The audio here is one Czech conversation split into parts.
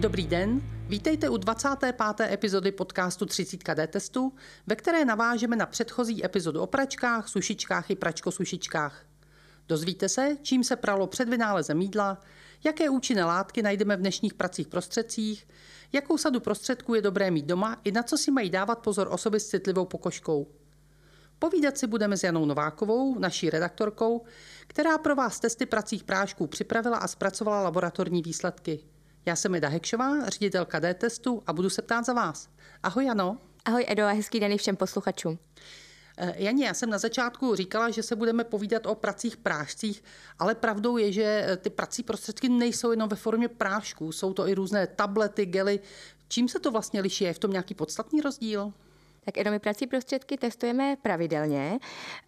Dobrý den, vítejte u 25. epizody podcastu 30 D testu, ve které navážeme na předchozí epizodu o pračkách, sušičkách i pračko-sušičkách. Dozvíte se, čím se pralo před vynálezem mídla, jaké účinné látky najdeme v dnešních pracích prostředcích, jakou sadu prostředků je dobré mít doma i na co si mají dávat pozor osoby s citlivou pokožkou. Povídat si budeme s Janou Novákovou, naší redaktorkou, která pro vás testy pracích prášků připravila a zpracovala laboratorní výsledky. Já jsem Eda Hekšová, ředitelka D-testu a budu se ptát za vás. Ahoj Jano. Ahoj Edo a hezký den všem posluchačům. Eh, Janě, já jsem na začátku říkala, že se budeme povídat o pracích prášcích, ale pravdou je, že eh, ty prací prostředky nejsou jenom ve formě prášků, jsou to i různé tablety, gely. Čím se to vlastně liší? Je v tom nějaký podstatný rozdíl? Tak jenom prací prostředky testujeme pravidelně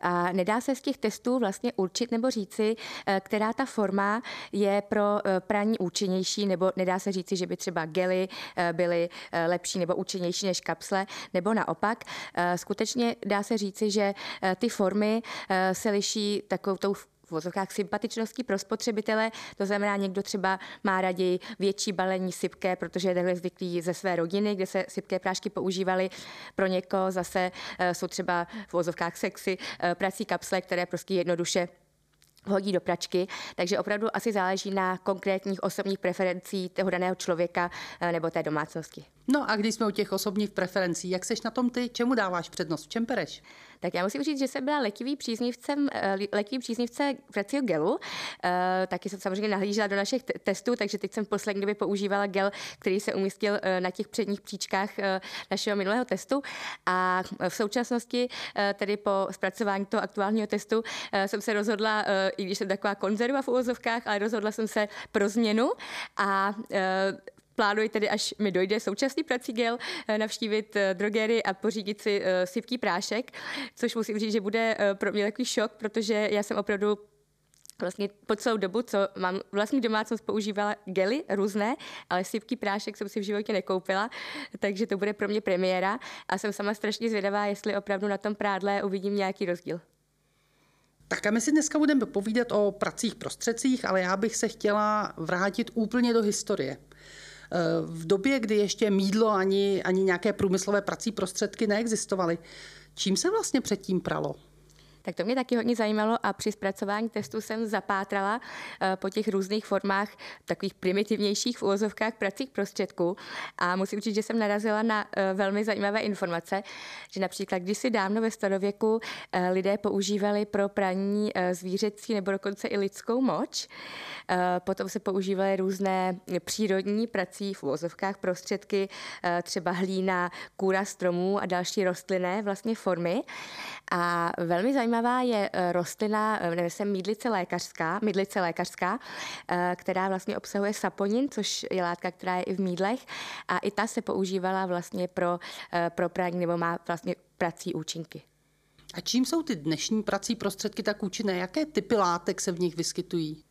a nedá se z těch testů vlastně určit nebo říci, eh, která ta forma je pro eh, praní účinnější, nebo nedá se říci, že by třeba gely eh, byly lepší nebo účinnější než kapsle, nebo naopak. Skutečně dá se říci, že ty formy se liší takovou tou vozovkách sympatičností pro spotřebitele. To znamená, někdo třeba má raději větší balení sypké, protože je takhle zvyklý ze své rodiny, kde se sypké prášky používaly. Pro někoho zase eh, jsou třeba v vozovkách sexy eh, prací kapsle, které prostě jednoduše hodí do pračky, takže opravdu asi záleží na konkrétních osobních preferencích toho daného člověka eh, nebo té domácnosti. No a když jsme u těch osobních preferencí, jak seš na tom ty, čemu dáváš přednost, v čem pereš? Tak já musím říct, že jsem byla letivý příznivcem, eh, letivý příznivce pracího gelu. Eh, taky jsem samozřejmě nahlížela do našich testů, takže teď jsem v poslední době používala gel, který se umístil na těch předních příčkách našeho minulého testu. A v současnosti, tedy po zpracování toho aktuálního testu, jsem se rozhodla i když jsem taková konzerva v uvozovkách, ale rozhodla jsem se pro změnu a Plánuji tedy, až mi dojde současný prací gel, e, navštívit e, drogery a pořídit si sypký prášek, což musím říct, že bude pro mě takový šok, protože já jsem opravdu vlastně po celou dobu, co mám vlastní domácnost, používala gely různé, ale sypký prášek jsem si v životě nekoupila, takže to bude pro mě premiéra a jsem sama strašně zvědavá, jestli opravdu na tom prádle uvidím nějaký rozdíl. Tak a my si dneska budeme povídat o pracích prostředcích, ale já bych se chtěla vrátit úplně do historie. Eh, v době, kdy ještě mídlo ani, ani nějaké průmyslové prací prostředky neexistovaly, čím se vlastně předtím pralo? Tak to mě taky hodně zajímalo a při zpracování testu jsem zapátrala eh, po těch různých formách takových primitivnějších v úvozovkách pracích prostředků a musím říct, že jsem narazila na eh, velmi zajímavé informace, že například kdysi dávno ve starověku eh, lidé používali pro praní zvířecí nebo dokonce i lidskou moč. Potom se používaly různé přírodní prací v úvozovkách prostředky, třeba hlína, kůra stromů a další rostlinné vlastně formy. A velmi zajímavá je eh, rostlina, eh, nevím, jsem mídlice lékařská, mídlice lékařská, eh, která vlastně obsahuje saponin, což je látka, která je i v mídlech a i ta se používala vlastně pro, pro praní nebo má vlastně prací účinky. A čím jsou ty dnešní prací prostředky tak účinné? Jaké typy látek se v nich vyskytují?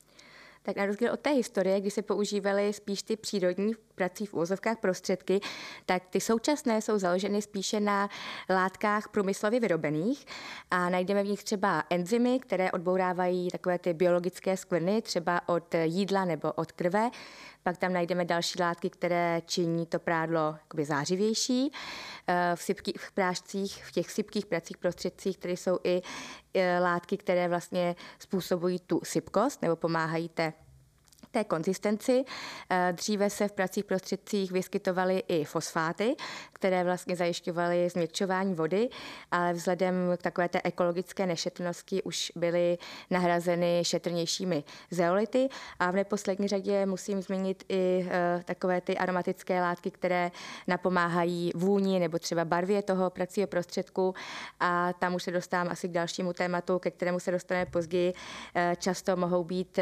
tak na rozdíl od té historie, kdy se používaly spíš ty přírodní prací v úvozovkách prostředky, tak ty současné jsou založeny spíše na látkách průmyslově vyrobených a najdeme v nich třeba enzymy, které odbourávají takové ty biologické skvrny, třeba od jídla nebo od krve. Pak tam najdeme další látky, které činí to prádlo zářivější. Eh, v sypkých prášcích, v těch sypkých pracích prostředcích, které jsou i eh, látky, které vlastně způsobují tu sypkost nebo pomáhají té té konzistenci. Eh, dříve se v pracích prostředcích vyskytovaly i fosfáty, které vlastně zajišťovaly změkčování vody, ale vzhledem k takové té ekologické nešetrnosti už byly nahrazeny šetrnějšími zeolity a v neposlední řadě musím zmínit i eh, takové ty aromatické látky, které napomáhají vůni nebo třeba barvě toho pracího prostředku a tam už se dostávám asi k dalšímu tématu, ke kterému se dostaneme později. Eh, často mohou být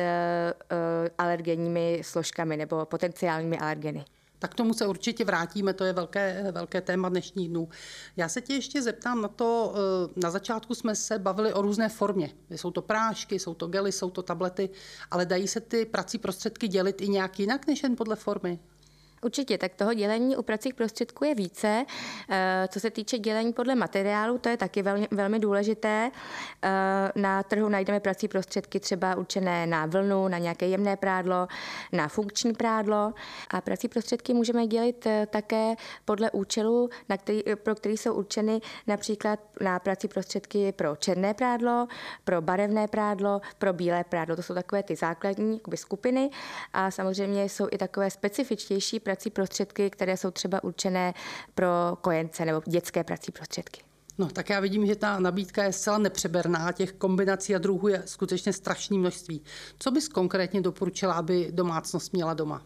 ale alergenními složkami nebo potenciálními alergeny. Tak tomu se určitě vrátíme, to je velké, velké téma dnešních dnů. Já se tě ještě zeptám na to, eh, na začátku jsme se bavili o různé formě. Jsou to prášky, jsou to gely, jsou to tablety, ale dají se ty prací prostředky dělit i nějak jinak než jen podle formy? Určitě, tak toho dělení u pracích prostředků je více. Eh, co se týče dělení podle materiálu, to je taky velmi, velmi důležité. Eh, na trhu najdeme prací prostředky třeba určené na vlnu, na nějaké jemné prádlo, na funkční prádlo. A prací prostředky můžeme dělit eh, také podle účelu, na který, pro který jsou určeny například na prací prostředky pro černé prádlo, pro barevné prádlo, pro bílé prádlo. To jsou takové ty základní skupiny. A samozřejmě jsou i takové specifičtější prací prostředky, které jsou třeba určené pro kojence nebo dětské prací prostředky. No, tak já vidím, že ta nabídka je zcela nepřeberná, těch kombinací a druhů je skutečně strašné množství. Co bys konkrétně doporučila, aby domácnost měla doma?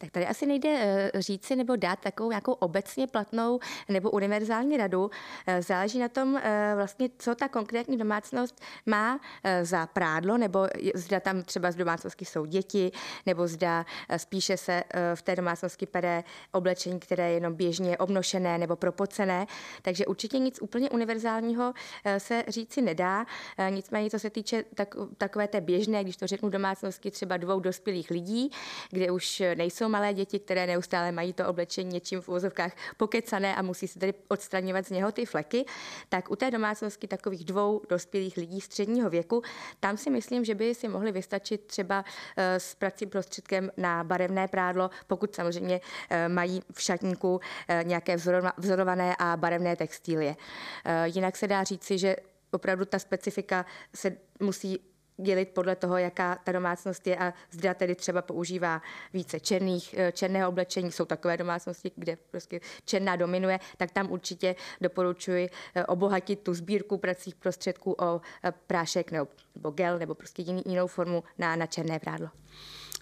Tak tady asi nejde eh, říci nebo dát takovou nějakou obecně platnou nebo univerzální radu. Eh, záleží na tom eh, vlastně, co ta konkrétní domácnost má za prádlo, nebo zda tam třeba z domácnosti jsou děti, nebo zda spíše se v té domácnosti pere oblečení, které je jenom běžně obnošené nebo propocené. Takže určitě nic úplně univerzálního se říci nedá. Nicméně, co se týče tak, takové té běžné, když to řeknu domácnosti třeba dvou dospělých lidí, kde už nejsou malé děti, které neustále mají to oblečení něčím v úvozovkách pokecané a musí se tedy odstraňovat z něho ty fleky, tak u té domácnosti takových dvou dospělých lidí středního věku, tam si myslím, že by si mohli vystačit třeba eh, s prací prostředkem na barevné prádlo, pokud samozřejmě eh, mají v šatníku eh, nějaké vzorované a barevné textílie. Jinak se dá říci, že opravdu ta specifika se musí dělit podle toho, jaká ta domácnost je a zda tedy třeba používá více černých, eh, černého oblečení. Jsou takové domácnosti, kde prostě černá dominuje, tak tam určitě doporučuji eh, obohatit tu sbírku pracích prostředků o eh, prášek nebo, nebo gel nebo prostě jiný, jinou formu na, na černé prádlo.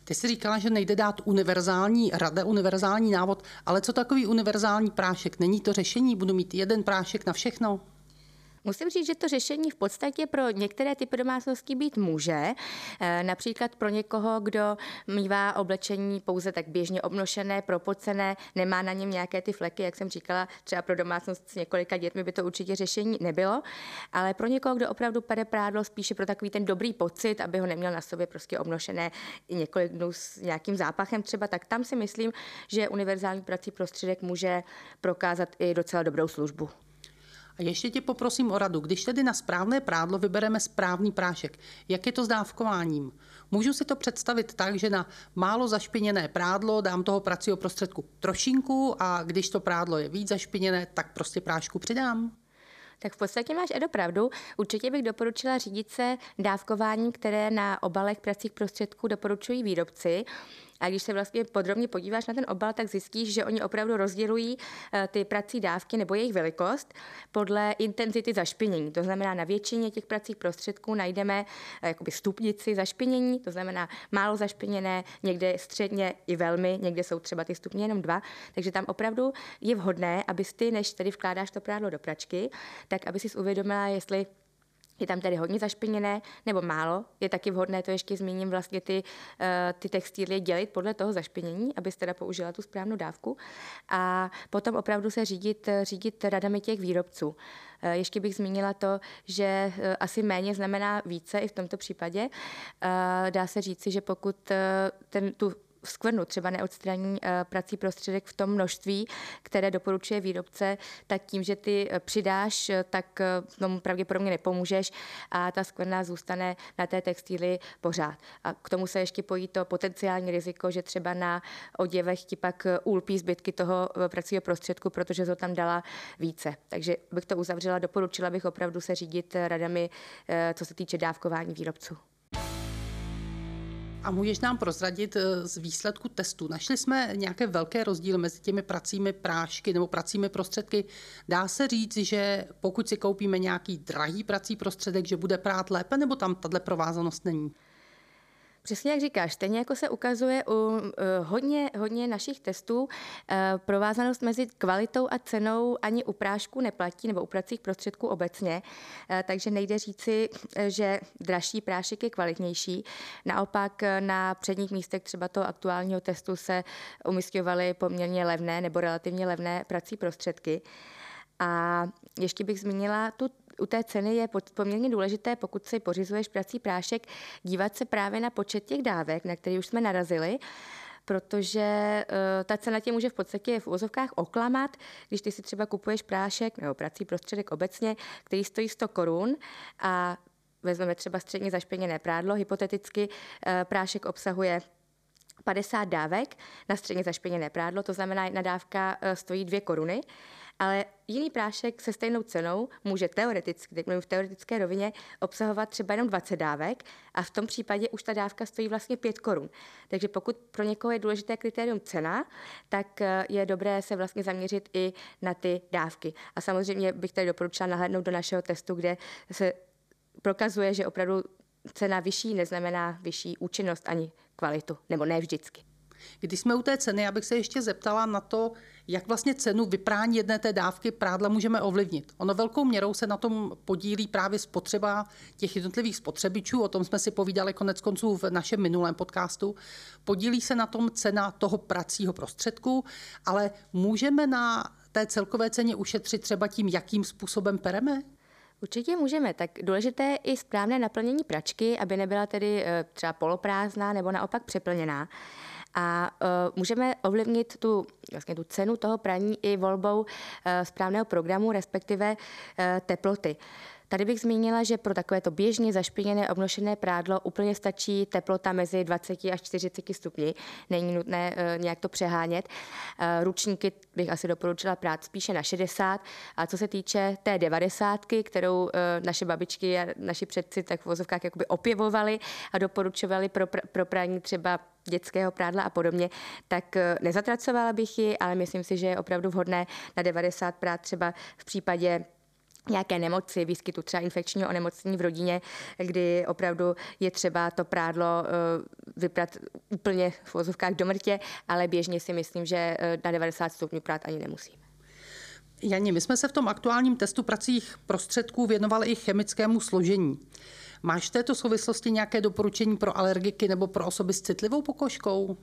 Ty jsi říkala, že nejde dát univerzální rada, univerzální návod, ale co takový univerzální prášek? Není to řešení? Budu mít jeden prášek na všechno? Musím říct, že to řešení v podstatě pro některé typy domácností být může. Eh, například pro někoho, kdo mývá oblečení pouze tak běžně obnošené, propocené, nemá na něm nějaké ty fleky, jak jsem říkala, třeba pro domácnost s několika dětmi by to určitě řešení nebylo. Ale pro někoho, kdo opravdu pere prádlo spíše pro takový ten dobrý pocit, aby ho neměl na sobě prostě obnošené několik dnů s nějakým zápachem třeba, tak tam si myslím, že univerzální prací prostředek může prokázat i docela dobrou službu. A ještě tě poprosím o radu, když tedy na správné prádlo vybereme správný prášek, jak je to s dávkováním? Můžu si to představit tak, že na málo zašpiněné prádlo dám toho pracího prostředku trošinku a když to prádlo je víc zašpiněné, tak prostě prášku přidám? Tak v podstatě máš Edo pravdu. Určitě bych doporučila řídit se dávkování, které na obalech pracích prostředků doporučují výrobci. A když se vlastně podrobně podíváš na ten obal, tak zjistíš, že oni opravdu rozdělují eh, ty prací dávky nebo jejich velikost podle intenzity zašpinění. To znamená, na většině těch pracích prostředků najdeme eh, jakoby stupnici zašpinění, to znamená málo zašpiněné, někde středně i velmi, někde jsou třeba ty stupně jenom dva. Takže tam opravdu je vhodné, abys ty, než tedy vkládáš to prádlo do pračky, tak aby si uvědomila, jestli je tam tedy hodně zašpiněné nebo málo. Je taky vhodné, to ještě zmíním, vlastně ty, eh, ty textílie dělit podle toho zašpinění, abyste teda použila tu správnou dávku. A potom opravdu se řídit, řídit radami těch výrobců. Eh, ještě bych zmínila to, že eh, asi méně znamená více i v tomto případě. Dá se říci, že pokud ten, tu skvrnu třeba neodstraní eh, prací prostředek v tom množství, které doporučuje výrobce, tak tím, že ty eh, přidáš, eh, tak tomu pravděpodobně nepomůžeš a ta skvrna zůstane na té textíli pořád. A k tomu se ještě pojí to potenciální riziko, že třeba na oděvech ti pak ulpí zbytky toho pracího prostředku, protože to tam dala více. Takže bych to uzavřela, doporučila bych opravdu se řídit radami, co se týče dávkování výrobců. A můžeš nám prozradit eh, z výsledku testu. Našli jsme nějaké velké rozdíly mezi těmi pracími prášky nebo pracími prostředky. Dá se říct, že pokud si koupíme nějaký drahý prací prostředek, že bude prát lépe, nebo tam tahle provázanost není? Přesně jak říkáš, stejně jako se ukazuje u uh, hodně, hodně našich testů, uh, provázanost mezi kvalitou a cenou ani u prášku neplatí, nebo u pracích prostředků obecně, uh, takže nejde říci, že dražší prášek je kvalitnější. Naopak na předních místech třeba toho aktuálního testu se umistěvaly poměrně levné nebo relativně levné prací prostředky. A ještě bych zmínila tu u té ceny je poměrně důležité, pokud si pořizuješ prací prášek, dívat se právě na počet těch dávek, na který už jsme narazili, protože uh, ta cena tě může v podstatě v úvozovkách oklamat, když ty si třeba kupuješ prášek nebo prací prostředek obecně, který stojí 100 korun a vezmeme třeba středně zašpiněné prádlo, hypoteticky uh, prášek obsahuje 50 dávek na středně zašpiněné prádlo, to znamená, jedna dávka uh, stojí 2 koruny ale jiný prášek se stejnou cenou může teoreticky, teď mluvím v teoretické rovině, obsahovat třeba jenom 20 dávek a v tom případě už ta dávka stojí vlastně 5 korun. Takže pokud pro někoho je důležité kritérium cena, tak eh, je dobré se vlastně zaměřit i na ty dávky. A samozřejmě bych tady doporučila nahlédnout do našeho testu, kde se prokazuje, že opravdu cena vyšší neznamená vyšší účinnost ani kvalitu, nebo ne vždycky. Když jsme u té ceny, abych se ještě zeptala na to, jak vlastně cenu vyprání jedné té dávky prádla můžeme ovlivnit. Ono velkou měrou se na tom podílí právě spotřeba těch jednotlivých spotřebičů, o tom jsme si povídali konec konců v našem minulém podcastu. Podílí se na tom cena toho pracího prostředku, ale můžeme na té celkové ceně ušetřit třeba tím, jakým způsobem pereme? Určitě můžeme. Tak důležité je i správné naplnění pračky, aby nebyla tedy eh, třeba poloprázdná nebo naopak přeplněná. A uh, můžeme ovlivnit tu, vlastně tu cenu toho praní i volbou uh, správného programu, respektive uh, teploty. Tady bych zmínila, že pro takovéto běžně zašpiněné obnošené prádlo úplně stačí teplota mezi 20 až 40 stupni. Není nutné uh, nějak to přehánět. Uh, ručníky bych asi doporučila prát spíše na 60. A co se týče té 90, kterou uh, naše babičky a naši předci tak v vozovkách jakoby opěvovali a doporučovali pro, pro praní třeba dětského prádla a podobně, tak nezatracovala bych ji, ale myslím si, že je opravdu vhodné na 90 prát třeba v případě nějaké nemoci, výskytu třeba infekčního onemocnění v rodině, kdy opravdu je třeba to prádlo eh, vyprat úplně v vozovkách do mrtě, ale běžně si myslím, že eh, na 90 stupňů prát ani nemusíme. Janě, my jsme se v tom aktuálním testu pracích prostředků věnovali i chemickému složení. Máš v této souvislosti nějaké doporučení pro alergiky nebo pro osoby s citlivou pokožkou?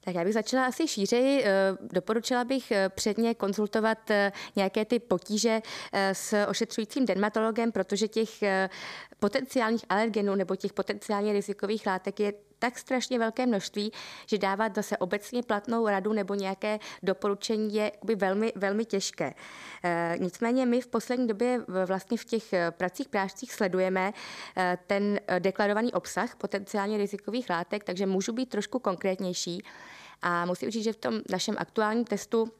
Tak já bych začala asi šířeji. Eh, doporučila bych eh, předně konzultovat eh, nějaké ty potíže s ošetřujícím dermatologem, protože těch potenciálních alergenů nebo těch potenciálně rizikových látek je tak strašně velké množství, že dávat zase obecně platnou radu nebo nějaké doporučení je velmi, velmi těžké. E, nicméně my v poslední době vlastně v těch eh, pracích prášcích sledujeme e, ten deklarovaný obsah potenciálně rizikových látek, takže můžu být trošku konkrétnější. A musím říct, že v tom našem aktuálním testu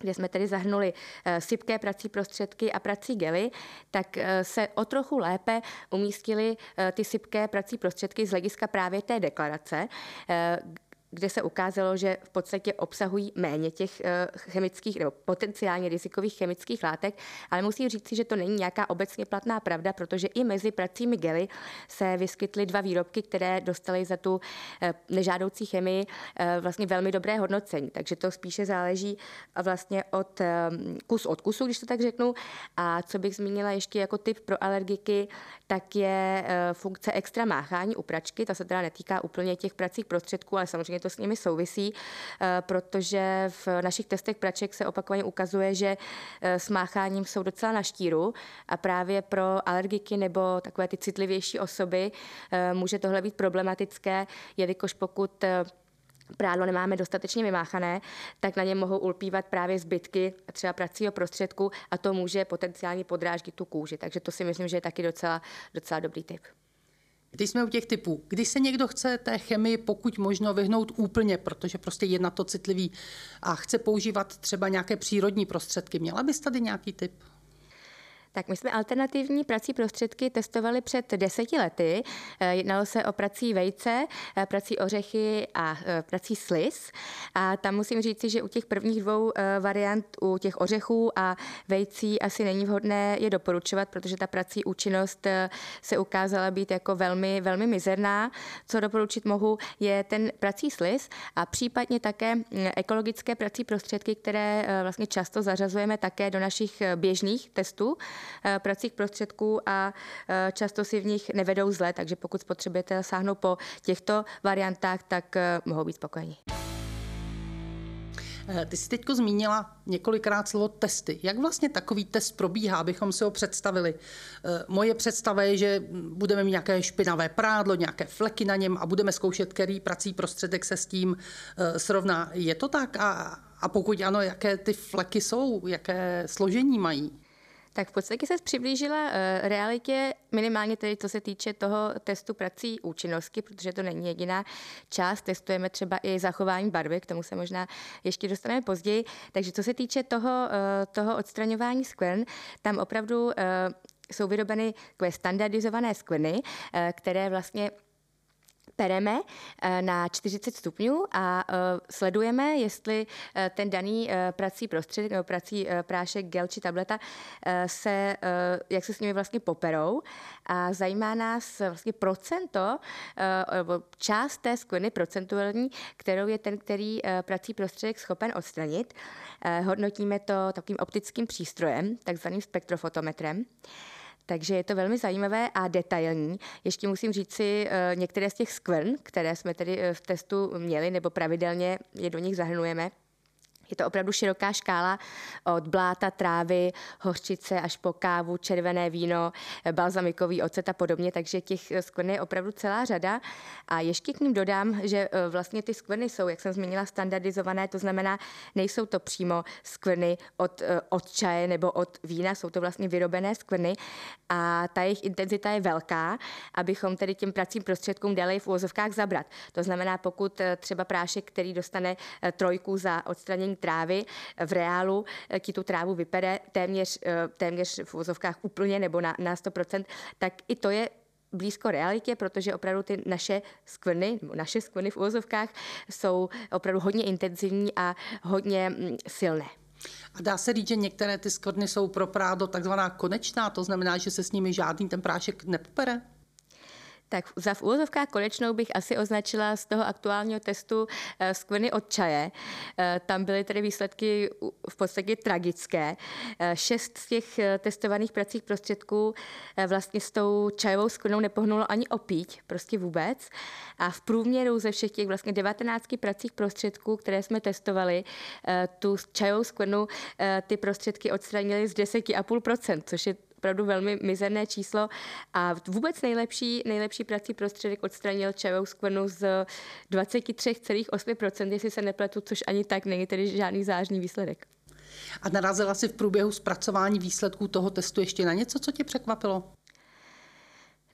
kde jsme tedy zahrnuli eh, sypké prací prostředky a prací gely, tak eh, se o trochu lépe umístily eh, ty sypké prací prostředky z hlediska právě té deklarace, kde se ukázalo, že v podstatě obsahují méně těch eh, chemických nebo potenciálně rizikových chemických látek, ale musím říct že to není nějaká obecně platná pravda, protože i mezi pracími gely se vyskytly dva výrobky, které dostaly za tu eh, nežádoucí chemii eh, vlastně velmi dobré hodnocení. Takže to spíše záleží vlastně od kus od kusu, když to tak řeknu. A co bych zmínila ještě jako typ pro alergiky, tak je funkce extra máchání u pračky. Ta se teda netýká úplně těch pracích prostředků, ale samozřejmě to s nimi souvisí, eh, protože v našich testech praček se opakovaně ukazuje, že eh, s mácháním jsou docela na štíru a právě pro alergiky nebo takové ty citlivější osoby eh, může tohle být problematické, jelikož pokud prádlo nemáme dostatečně vymáchané, tak na ně mohou ulpívat právě zbytky třeba pracího prostředku a to může potenciálně podráždit tu kůži. Takže to si myslím, že je taky docela, docela dobrý tip. Když jsme u těch typů, když se někdo chce té chemii pokud možno vyhnout úplně, protože prostě je na to citlivý a chce používat třeba nějaké přírodní prostředky, měla bys tady nějaký typ? Tak my jsme alternativní prací prostředky testovali před deseti lety. Eh, jednalo se o prací vejce, eh, prací ořechy a eh, prací slis. A tam musím říci, že u těch prvních dvou variant, u těch ořechů a vejcí asi není vhodné je doporučovat, protože ta prací účinnost se ukázala být jako velmi, velmi mizerná. Co doporučit mohu, je ten prací slis a případně také hm, ekologické prací prostředky, které vlastně často zařazujeme také do našich běžných testů pracích prostředků a eh, často si v nich nevedou zle, takže pokud spotřebujete sáhnout po těchto variantách, tak eh, mohou být spokojeni. Eh, ty jsi teď zmínila několikrát slovo testy. Jak vlastně takový test probíhá, abychom si ho představili? Eh, moje představa je, že budeme mít nějaké špinavé prádlo, nějaké fleky na něm a budeme zkoušet, který prací prostředek se s tím srovná. Je to tak? A, a pokud ano, jaké ty fleky jsou, jaké složení mají? Tak v podstatě se přiblížila uh, realitě, minimálně tedy co se týče toho testu prací účinnosti, protože to není jediná část. Testujeme třeba i zachování barvy, k tomu se možná ještě dostaneme později. Takže co se týče toho, uh, toho odstraňování skvrn, tam opravdu uh, jsou vyrobeny takové standardizované skvrny, které vlastně pereme eh, na 40 stupňů a eh, sledujeme, jestli eh, ten daný prací prostředek nebo prací prášek, gel či tableta se, jak se s nimi vlastně poperou a zajímá nás vlastně procento, nebo část té skvrny procentuální, kterou je ten, který prací prostředek schopen odstranit. Hodnotíme to takovým optickým přístrojem, takzvaným spektrofotometrem. Takže je to velmi zajímavé a detailní. Ještě musím říct si uh, některé z těch skvrn, které jsme tedy uh, v testu měli, nebo pravidelně je do nich zahrnujeme, je to opravdu široká škála od bláta, trávy, hořčice až po kávu, červené víno, balzamikový ocet a podobně, takže těch skvrn je opravdu celá řada. A ještě k ním dodám, že e, vlastně ty skvrny jsou, jak jsem zmínila, standardizované, to znamená, nejsou to přímo skvrny od, e, od čaje nebo od vína, jsou to vlastně vyrobené skvrny a ta jejich intenzita je velká, abychom tedy těm pracím prostředkům dali v úvozovkách zabrat. To znamená, pokud e, třeba prášek, který dostane trojku za odstranění trávy v reálu eh, ti tu trávu vypere téměř, eh, téměř v vozovkách úplně nebo na, na 100%, tak i to je blízko realitě, protože opravdu ty naše skvrny, naše skvrny v uvozovkách jsou opravdu hodně intenzivní a hodně mm, silné. A dá se říct, že některé ty skvrny jsou pro prádo takzvaná konečná, to znamená, že se s nimi žádný ten prášek nepopere? Tak za v úvozovkách konečnou bych asi označila z toho aktuálního testu eh, skvrny od čaje. Eh, tam byly tedy výsledky v podstatě tragické. Eh, šest z těch testovaných pracích prostředků vlastně s tou čajovou skvrnou nepohnulo ani opíť, prostě vůbec. A v průměru ze všech těch vlastně 19 pracích prostředků, které jsme testovali, tu čajovou skvrnu ty prostředky odstranili z 10,5%, což je opravdu velmi mizerné číslo a vůbec nejlepší, nejlepší prací prostředek odstranil čajovou skvrnu z 23,8%, jestli se nepletu, což ani tak není tedy žádný zážný výsledek. A narazila si v průběhu zpracování výsledků toho testu ještě na něco, co tě překvapilo?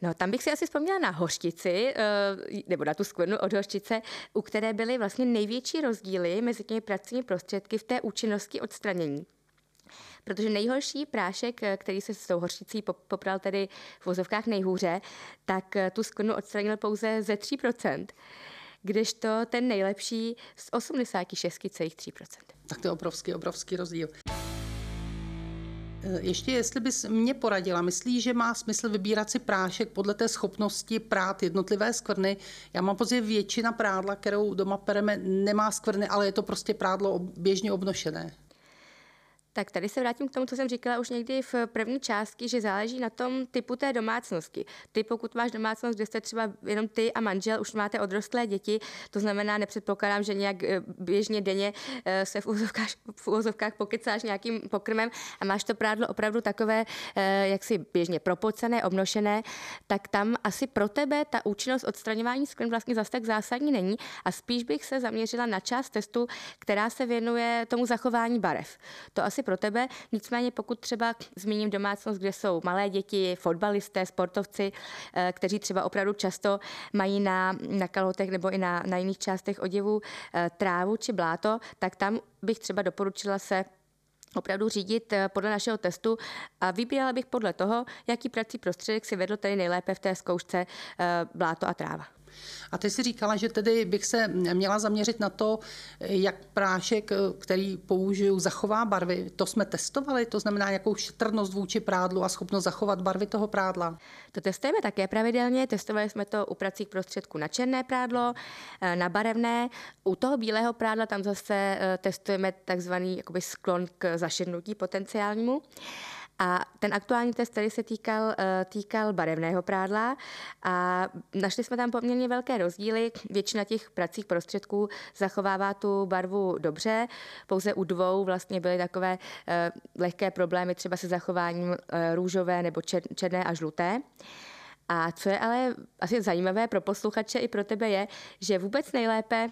No, tam bych si asi vzpomněla na hořčici, eh, nebo na tu skvrnu od hořčice, u které byly vlastně největší rozdíly mezi těmi pracími prostředky v té účinnosti odstranění. Protože nejhorší prášek, eh, který se s tou hořčicí popral tedy v vozovkách nejhůře, tak eh, tu skvrnu odstranil pouze ze 3%, kdežto ten nejlepší z 86,3%. Tak to je obrovský, obrovský rozdíl. Eh, ještě jestli bys mě poradila, myslíš, že má smysl vybírat si prášek podle té schopnosti prát jednotlivé skvrny? Já mám že většina prádla, kterou doma pereme, nemá skvrny, ale je to prostě prádlo běžně obnošené. Tak tady se vrátím k tomu, co jsem říkala už někdy v první části, že záleží na tom typu té domácnosti. Ty, pokud máš domácnost, kde jste třeba jenom ty a manžel, už máte odrostlé děti, to znamená, nepředpokládám, že nějak eh, běžně denně eh, se v úzovkách, v úzovkách pokecáš nějakým pokrmem a máš to prádlo opravdu takové, eh, jaksi běžně propocené, obnošené, tak tam asi pro tebe ta účinnost odstraňování skvrn vlastně zase tak zásadní není a spíš bych se zaměřila na část testu, která se věnuje tomu zachování barev. To asi asi pro tebe. Nicméně pokud třeba zmíním domácnost, kde jsou malé děti, fotbalisté, sportovci, eh, kteří třeba opravdu často mají na, na kalhotech nebo i na, na jiných částech oděvu eh, trávu či bláto, tak tam bych třeba doporučila se opravdu řídit eh, podle našeho testu a vybírala bych podle toho, jaký prací prostředek si vedl tady nejlépe v té zkoušce bláto a tráva. A ty si říkala, že tedy bych se měla zaměřit na to, jak prášek, který použiju, zachová barvy. To jsme testovali, to znamená jakou šetrnost vůči prádlu a schopnost zachovat barvy toho prádla. To testujeme také pravidelně. Testovali jsme to u pracích prostředků na černé prádlo, eh, na barevné. U toho bílého prádla tam zase eh, testujeme takzvaný jakoby sklon k zaširnutí potenciálnímu. A ten aktuální test který se týkal, eh, týkal barevného prádla a našli jsme tam poměrně velké rozdíly. Většina těch pracích prostředků zachovává tu barvu dobře, pouze u dvou vlastně byly takové eh, lehké problémy třeba se zachováním eh, růžové nebo černé a žluté. A co je ale asi zajímavé pro posluchače i pro tebe je, že vůbec nejlépe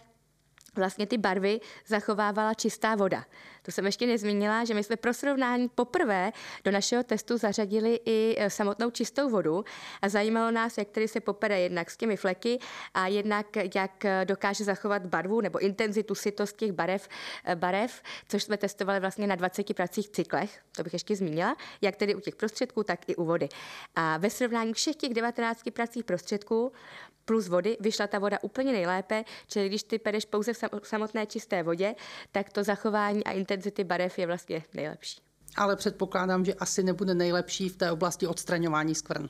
vlastně ty barvy zachovávala čistá voda. To jsem ještě nezmínila, že my jsme pro srovnání poprvé do našeho testu zařadili i e, samotnou čistou vodu a zajímalo nás, jak tedy se popere jednak s těmi fleky a jednak jak dokáže zachovat barvu nebo intenzitu, sytost těch barev, e, barev, což jsme testovali vlastně na 20 pracích cyklech, to bych ještě zmínila, jak tedy u těch prostředků, tak i u vody. A ve srovnání všech těch 19 pracích prostředků plus vody vyšla ta voda úplně nejlépe, čili když ty pereš pouze v samotné čisté vodě, tak to zachování a intenzity barev je vlastně nejlepší. Ale předpokládám, že asi nebude nejlepší v té oblasti odstraňování skvrn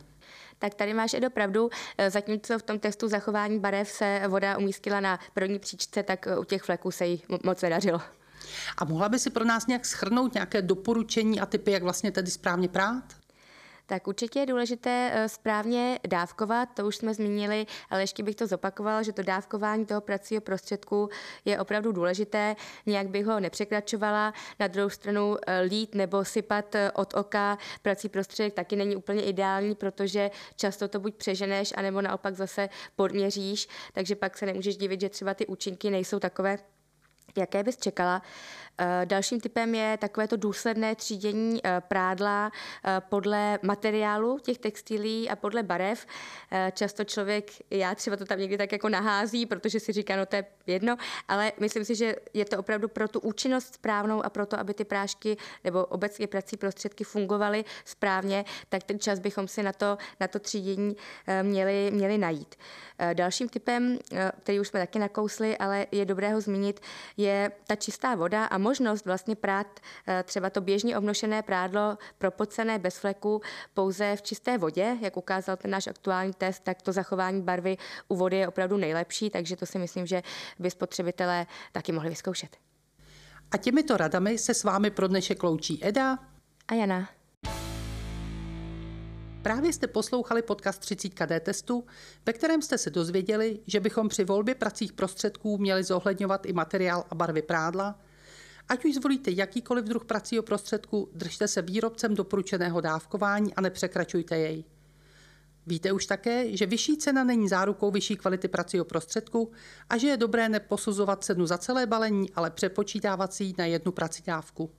tak tady máš i dopravdu. E, zatímco v tom testu zachování barev se voda umístila na první příčce, tak u těch fleků se jí moc nedařilo. A mohla by si pro nás nějak schrnout nějaké doporučení a typy, jak vlastně tedy správně prát? Tak určitě je důležité eh, správně dávkovat, to už jsme zmínili, ale ještě bych to zopakovala, že to dávkování toho pracího prostředku je opravdu důležité, nějak bych ho nepřekračovala. Na druhou stranu eh, lít nebo sypat eh, od oka prací prostředek taky není úplně ideální, protože často to buď přeženeš, anebo naopak zase podměříš, takže pak se nemůžeš divit, že třeba ty účinky nejsou takové, jaké bys čekala. Eh, dalším typem je takové to důsledné třídění eh, prádla eh, podle materiálu těch textilí a podle barev. Často člověk, já třeba to tam někdy tak jako nahází, protože si říká, no to je jedno, ale myslím si, že je to opravdu pro tu účinnost správnou a pro to, aby ty prášky nebo obecně prací prostředky fungovaly správně, tak ten čas bychom si na to, na to třídění měli, měli najít. Dalším typem, který už jsme taky nakousli, ale je dobré ho zmínit, je ta čistá voda a možnost vlastně prát eh, třeba to běžně obnošené prádlo propocené bez fleku pouze v čisté vodě, jak ukázal ten náš aktuální test, tak to zachování barvy u vody je opravdu nejlepší, takže to si myslím, že by spotřebitelé taky mohli vyzkoušet. A těmito radami se s vámi pro dnešek loučí Eda a Jana. Právě jste poslouchali podcast 30 D testu, ve kterém jste se dozvěděli, že bychom při volbě pracích prostředků měli zohledňovat i materiál a barvy prádla, Ať už zvolíte jakýkoliv druh pracího prostředku, držte se výrobcem doporučeného dávkování a nepřekračujte jej. Víte už také, že vyšší cena není zárukou vyšší kvality pracího prostředku a že je dobré neposuzovat cenu za celé balení, ale přepočítávat si ji na jednu prací dávku.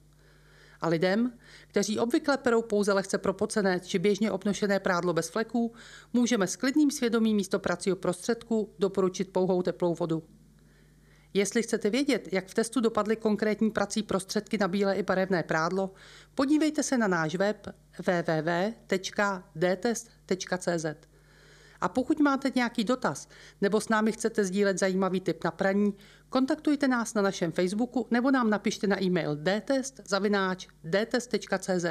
A lidem, kteří obvykle perou pouze lehce propocené či běžně obnošené prádlo bez fleků, můžeme s klidným svědomím místo pracího prostředku doporučit pouhou teplou vodu. Jestli chcete vědět, jak v testu dopadly konkrétní prací prostředky na bílé i barevné prádlo, podívejte se na náš web www.dtest.cz. A pokud máte nějaký dotaz nebo s námi chcete sdílet zajímavý tip na praní, kontaktujte nás na našem Facebooku nebo nám napište na e-mail dtest.cz.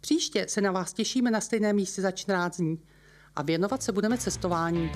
Příště se na vás těšíme na stejné místě za 14 dní a věnovat se budeme cestování.